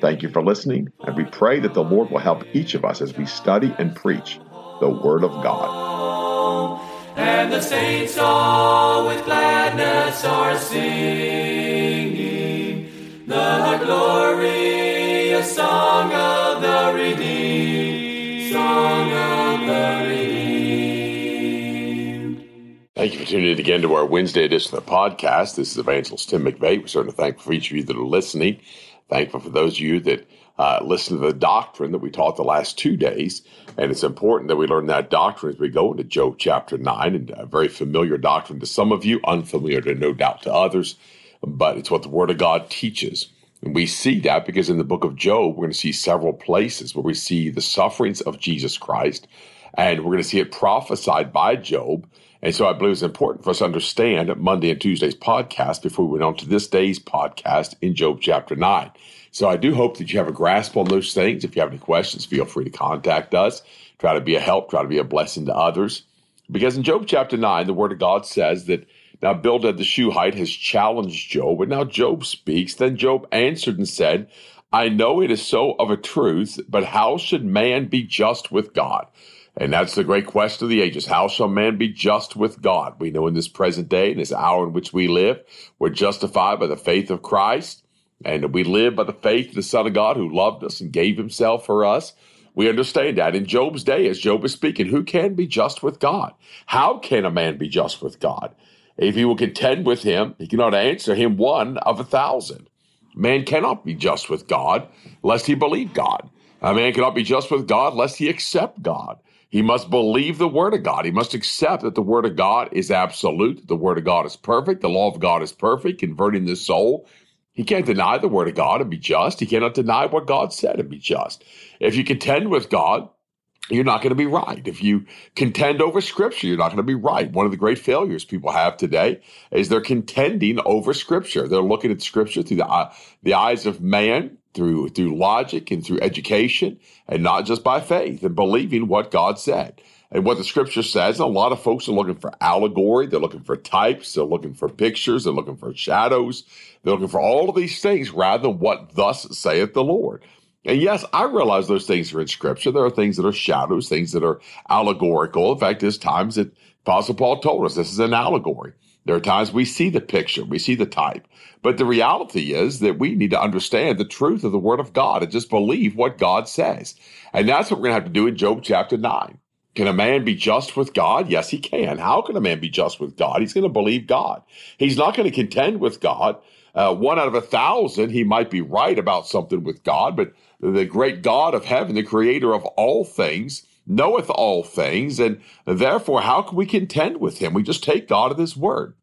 Thank you for listening, and we pray that the Lord will help each of us as we study and preach the Word of God. And the saints all with gladness are singing the glorious song of the redeemed, song of the redeemed. Thank you for tuning in again to our Wednesday edition of the podcast. This is Evangelist Tim McVeigh. We're certainly thankful for each of you that are listening. Thankful for those of you that uh, listen to the doctrine that we taught the last two days. And it's important that we learn that doctrine as we go into Job chapter 9, and a very familiar doctrine to some of you, unfamiliar to no doubt to others, but it's what the Word of God teaches. And we see that because in the book of Job, we're going to see several places where we see the sufferings of Jesus Christ, and we're going to see it prophesied by Job. And so I believe it's important for us to understand Monday and Tuesday's podcast before we went on to this day's podcast in Job chapter 9. So I do hope that you have a grasp on those things. If you have any questions, feel free to contact us. Try to be a help, try to be a blessing to others. Because in Job chapter 9, the word of God says that now Bildad the Shuhite has challenged Job, and now Job speaks. Then Job answered and said, I know it is so of a truth, but how should man be just with God? And that's the great question of the ages. How shall man be just with God? We know in this present day, in this hour in which we live, we're justified by the faith of Christ. And we live by the faith of the Son of God who loved us and gave himself for us. We understand that in Job's day, as Job is speaking, who can be just with God? How can a man be just with God? If he will contend with him, he cannot answer him one of a thousand. Man cannot be just with God lest he believe God. A man cannot be just with God lest he accept God. He must believe the Word of God. He must accept that the Word of God is absolute, the Word of God is perfect, the law of God is perfect, converting the soul. He can't deny the Word of God and be just. He cannot deny what God said and be just. If you contend with God, you're not going to be right. If you contend over Scripture, you're not going to be right. One of the great failures people have today is they're contending over Scripture. They're looking at Scripture through the, the eyes of man, through through logic and through education, and not just by faith and believing what God said and what the Scripture says. A lot of folks are looking for allegory. They're looking for types. They're looking for pictures. They're looking for shadows. They're looking for all of these things rather than what thus saith the Lord. And yes, I realize those things are in Scripture. There are things that are shadows, things that are allegorical. In fact, there's times that Apostle Paul told us this is an allegory. There are times we see the picture, we see the type. But the reality is that we need to understand the truth of the Word of God and just believe what God says. And that's what we're going to have to do in Job chapter 9. Can a man be just with God? Yes, he can. How can a man be just with God? He's going to believe God. He's not going to contend with God. Uh, one out of a thousand, he might be right about something with God, but the great God of heaven, the creator of all things, knoweth all things, and therefore, how can we contend with him? We just take God at his word.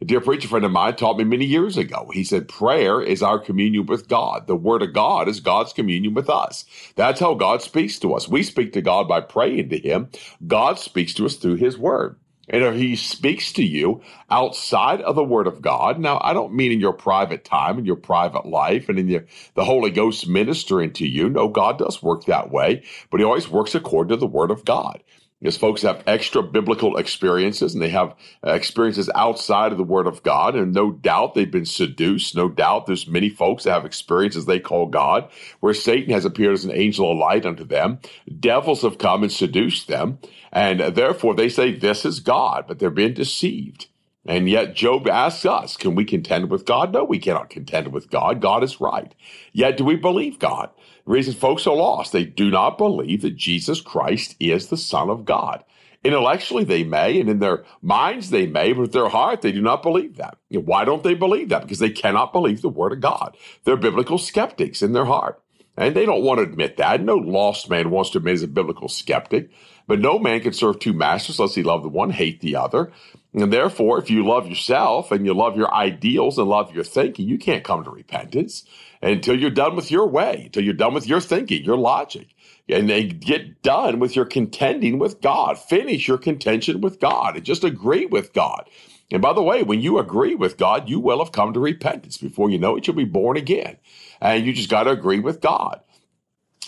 A dear preacher friend of mine taught me many years ago. He said, Prayer is our communion with God. The word of God is God's communion with us. That's how God speaks to us. We speak to God by praying to him. God speaks to us through his word. And if he speaks to you outside of the word of God, now I don't mean in your private time, in your private life, and in your, the Holy Ghost ministering to you. No, God does work that way, but he always works according to the word of God. Because folks have extra biblical experiences and they have uh, experiences outside of the Word of God. And no doubt they've been seduced. No doubt there's many folks that have experiences they call God, where Satan has appeared as an angel of light unto them. Devils have come and seduced them. And therefore they say this is God, but they're being deceived. And yet Job asks us, can we contend with God? No, we cannot contend with God. God is right. Yet do we believe God? The reason folks are lost, they do not believe that Jesus Christ is the Son of God. Intellectually, they may, and in their minds, they may, but with their heart, they do not believe that. Why don't they believe that? Because they cannot believe the Word of God. They're biblical skeptics in their heart. And they don't want to admit that. No lost man wants to admit as a biblical skeptic. But no man can serve two masters unless he love the one, hate the other. And therefore, if you love yourself and you love your ideals and love your thinking, you can't come to repentance until you're done with your way, until you're done with your thinking, your logic. And they get done with your contending with God. Finish your contention with God and just agree with God. And by the way, when you agree with God, you will have come to repentance. Before you know it, you'll be born again. And you just got to agree with God.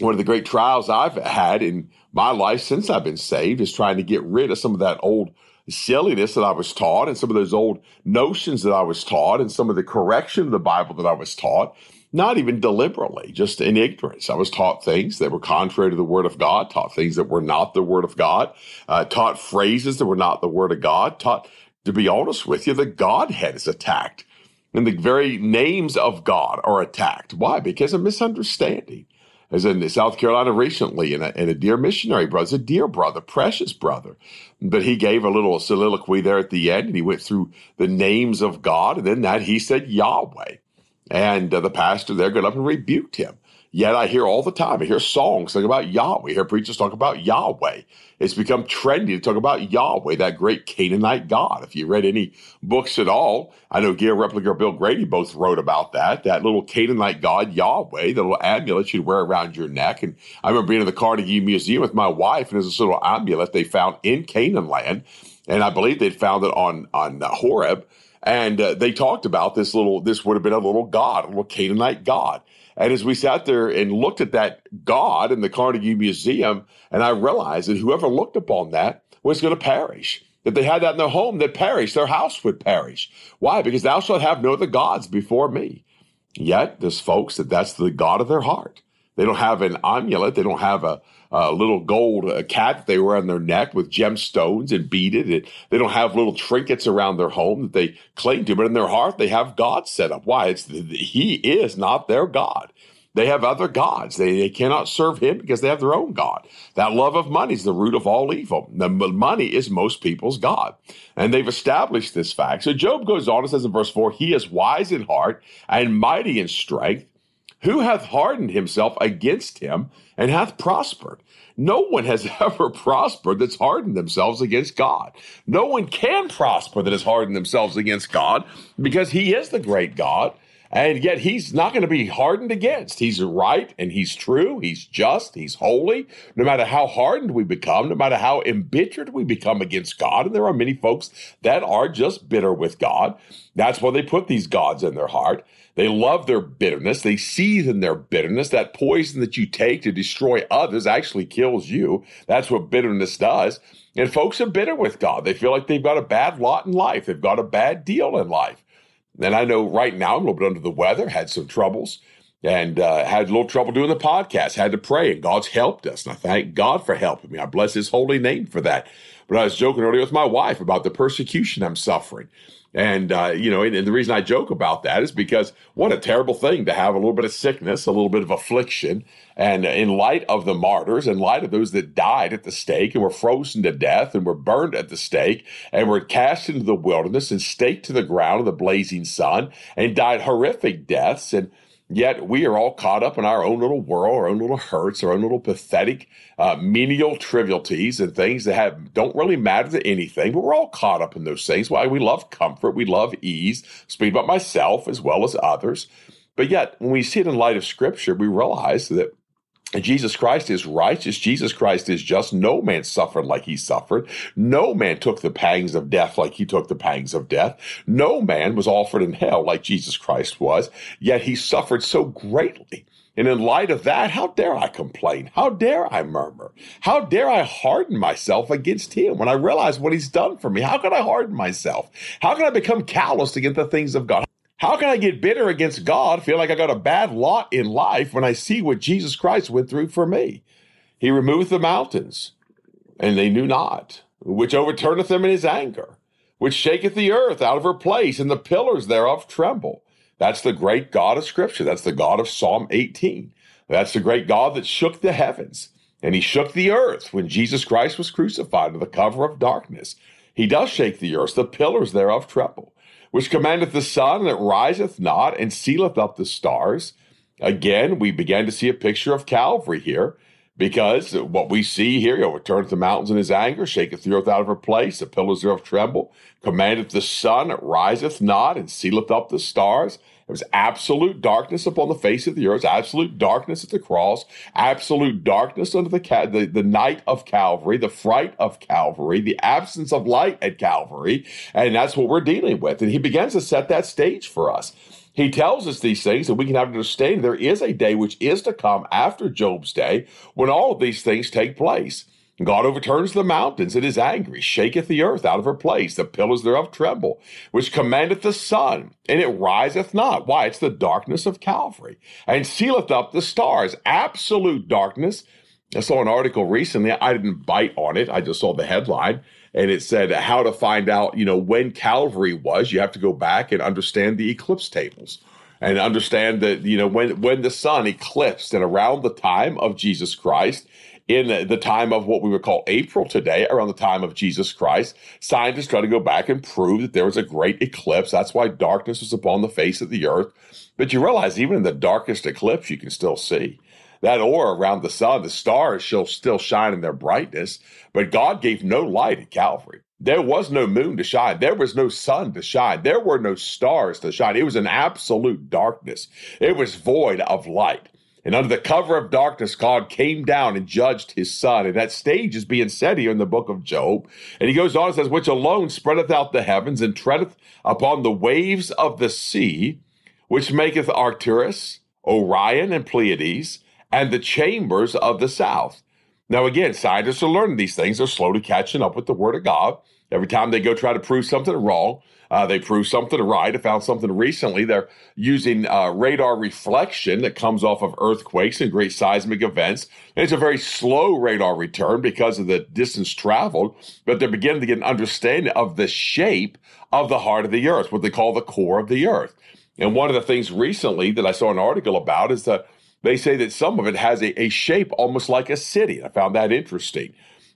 One of the great trials I've had in my life since I've been saved is trying to get rid of some of that old silliness that I was taught and some of those old notions that I was taught and some of the correction of the Bible that I was taught, not even deliberately, just in ignorance. I was taught things that were contrary to the Word of God, taught things that were not the Word of God, uh, taught phrases that were not the Word of God, taught, to be honest with you, the Godhead is attacked. And the very names of God are attacked. Why? Because of misunderstanding was in South Carolina recently, and a, and a dear missionary brother, a dear brother, precious brother. But he gave a little soliloquy there at the end, and he went through the names of God, and then that he said Yahweh. And uh, the pastor there got up and rebuked him. Yet I hear all the time, I hear songs talk about Yahweh, I hear preachers talk about Yahweh. It's become trendy to talk about Yahweh, that great Canaanite God. If you read any books at all, I know Gail Riplinger, Bill Grady both wrote about that, that little Canaanite God, Yahweh, the little amulet you'd wear around your neck. And I remember being in the Carnegie Museum with my wife, and there's this little amulet they found in Canaan land. And I believe they'd found it on, on Horeb. And uh, they talked about this little, this would have been a little God, a little Canaanite God. And as we sat there and looked at that God in the Carnegie Museum, and I realized that whoever looked upon that was going to perish. If they had that in their home, they'd perish. Their house would perish. Why? Because thou shalt have no other gods before me. Yet there's folks that that's the God of their heart. They don't have an amulet. They don't have a, a little gold cat that they wear on their neck with gemstones and beaded. They don't have little trinkets around their home that they cling to, but in their heart they have God set up. Why? It's He is not their God. They have other gods. They, they cannot serve him because they have their own God. That love of money is the root of all evil. The money is most people's God. And they've established this fact. So Job goes on and says in verse 4 He is wise in heart and mighty in strength. Who hath hardened himself against him and hath prospered? No one has ever prospered that's hardened themselves against God. No one can prosper that has hardened themselves against God because he is the great God. And yet he's not going to be hardened against. He's right and he's true. He's just. He's holy. No matter how hardened we become, no matter how embittered we become against God, and there are many folks that are just bitter with God. That's why they put these gods in their heart. They love their bitterness. They seethe in their bitterness. That poison that you take to destroy others actually kills you. That's what bitterness does. And folks are bitter with God. They feel like they've got a bad lot in life. They've got a bad deal in life. And I know right now I'm a little bit under the weather, had some troubles, and uh, had a little trouble doing the podcast, had to pray, and God's helped us. And I thank God for helping me. I bless his holy name for that. But I was joking earlier with my wife about the persecution I'm suffering. And, uh, you know, and, and, the reason I joke about that is because what a terrible thing to have a little bit of sickness, a little bit of affliction. And in light of the martyrs, in light of those that died at the stake and were frozen to death and were burned at the stake and were cast into the wilderness and staked to the ground in the blazing sun and died horrific deaths. And Yet we are all caught up in our own little world, our own little hurts, our own little pathetic, uh, menial trivialities and things that have don't really matter to anything. But we're all caught up in those things. Why we love comfort, we love ease. Speak about myself as well as others. But yet, when we see it in light of Scripture, we realize that Jesus Christ is righteous. Jesus Christ is just. No man suffered like he suffered. No man took the pangs of death like he took the pangs of death. No man was offered in hell like Jesus Christ was. Yet he suffered so greatly. And in light of that, how dare I complain? How dare I murmur? How dare I harden myself against him when I realize what he's done for me? How can I harden myself? How can I become callous against the things of God? How can I get bitter against God, feel like I got a bad lot in life when I see what Jesus Christ went through for me? He removed the mountains, and they knew not, which overturneth them in his anger, which shaketh the earth out of her place, and the pillars thereof tremble. That's the great God of Scripture. That's the God of Psalm 18. That's the great God that shook the heavens, and he shook the earth when Jesus Christ was crucified under the cover of darkness. He does shake the earth, the pillars thereof tremble which commandeth the sun, that riseth not, and sealeth up the stars, Again, we began to see a picture of Calvary here because what we see here, he overturneth the mountains in his anger, shaketh the earth out of her place, the pillars thereof tremble, commandeth the sun, it riseth not, and sealeth up the stars. It was absolute darkness upon the face of the earth, absolute darkness at the cross, absolute darkness under the, the, the night of Calvary, the fright of Calvary, the absence of light at Calvary. And that's what we're dealing with. And he begins to set that stage for us. He tells us these things, and we can have an understanding there is a day which is to come after Job's day when all of these things take place. God overturns the mountains and is angry, shaketh the earth out of her place, the pillars thereof tremble, which commandeth the sun, and it riseth not. Why? It's the darkness of Calvary, and sealeth up the stars. Absolute darkness. I saw an article recently. I didn't bite on it. I just saw the headline, and it said how to find out, you know, when Calvary was. You have to go back and understand the eclipse tables and understand that you know when when the sun eclipsed and around the time of Jesus Christ in the time of what we would call April today, around the time of Jesus Christ, scientists try to go back and prove that there was a great eclipse. That's why darkness was upon the face of the earth. But you realize even in the darkest eclipse, you can still see that aura around the sun. The stars shall still shine in their brightness, but God gave no light at Calvary. There was no moon to shine. There was no sun to shine. There were no stars to shine. It was an absolute darkness. It was void of light. And under the cover of darkness, God came down and judged his son. And that stage is being said here in the book of Job. And he goes on and says, Which alone spreadeth out the heavens and treadeth upon the waves of the sea, which maketh Arcturus, Orion, and Pleiades, and the chambers of the south. Now, again, scientists are learning these things. They're slowly catching up with the word of God. Every time they go try to prove something wrong, uh, they prove something right. I found something recently. They're using uh, radar reflection that comes off of earthquakes and great seismic events. And it's a very slow radar return because of the distance traveled, but they're beginning to get an understanding of the shape of the heart of the earth, what they call the core of the earth. And one of the things recently that I saw an article about is that they say that some of it has a, a shape almost like a city. I found that interesting.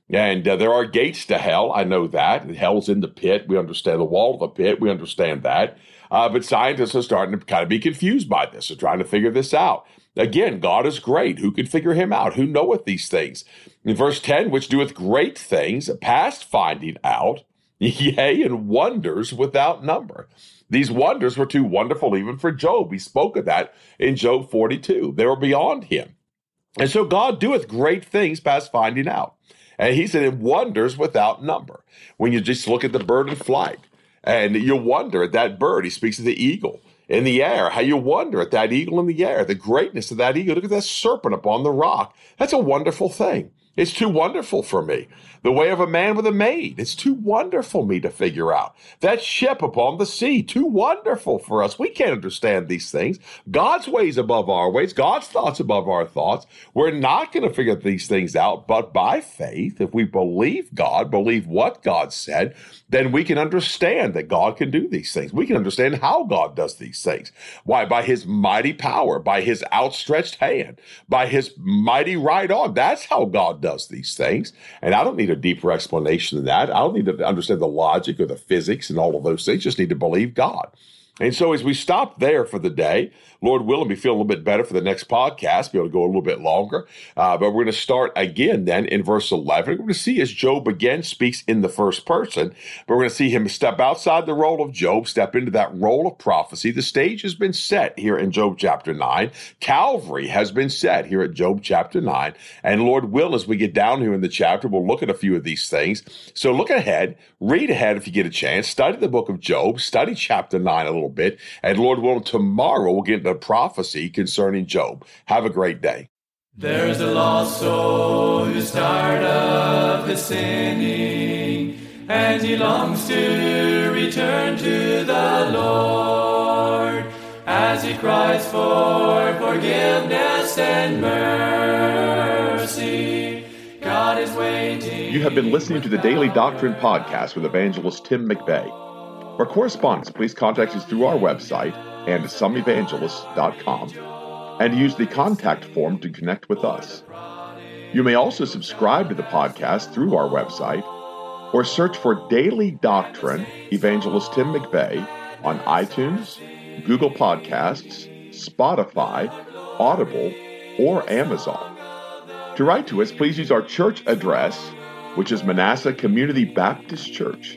And uh, there are gates to hell. I know that. Hell's in the pit. We understand the wall of the pit. We understand that. Uh, but scientists are starting to kind of be confused by this. They're trying to figure this out. Again, God is great. Who can figure him out? Who knoweth these things? In verse 10, which doeth great things, past finding out, yea, and wonders without number. These wonders were too wonderful even for Job. He spoke of that in Job 42. They were beyond him. And so God doeth great things past finding out. And he said, in wonders without number. When you just look at the bird in flight and you wonder at that bird, he speaks of the eagle in the air, how you wonder at that eagle in the air, the greatness of that eagle. Look at that serpent upon the rock. That's a wonderful thing. It's too wonderful for me. The way of a man with a maid. It's too wonderful for me to figure out. That ship upon the sea. Too wonderful for us. We can't understand these things. God's ways above our ways. God's thoughts above our thoughts. We're not going to figure these things out, but by faith, if we believe God, believe what God said, then we can understand that God can do these things. We can understand how God does these things. Why? By his mighty power, by his outstretched hand, by his mighty right arm. That's how God does these things. And I don't need a deeper explanation than that. I don't need to understand the logic or the physics and all of those things. Just need to believe God. And so as we stop there for the day, Lord willing, be feeling a little bit better for the next podcast, be able to go a little bit longer. Uh, but we're going to start again then in verse 11. We're going to see as Job again speaks in the first person, but we're going to see him step outside the role of Job, step into that role of prophecy. The stage has been set here in Job chapter 9. Calvary has been set here at Job chapter 9. And Lord will, as we get down here in the chapter, we'll look at a few of these things. So look ahead, read ahead if you get a chance, study the book of Job, study chapter 9 a little bit. And Lord willing, tomorrow we'll get into prophecy concerning Job. Have a great day. There's a lost soul who's tired of his sinning, and he longs to return to the Lord as he cries for forgiveness and mercy. God is waiting. You have been listening to the Daily Doctrine Podcast with evangelist Tim McVeigh. For correspondence, please contact us through our website andsomeevangelists.com and use the contact form to connect with us. You may also subscribe to the podcast through our website or search for Daily Doctrine Evangelist Tim McVeigh on iTunes, Google Podcasts, Spotify, Audible or Amazon. To write to us, please use our church address, which is Manasseh Community Baptist Church,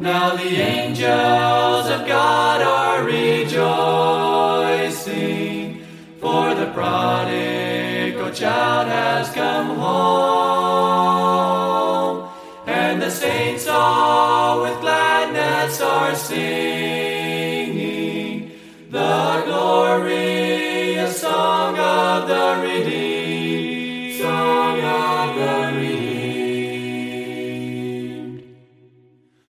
Now the angels of God are rejoicing, for the prodigal child has come home, and the saints all with gladness are singing the glorious song of the redeemed.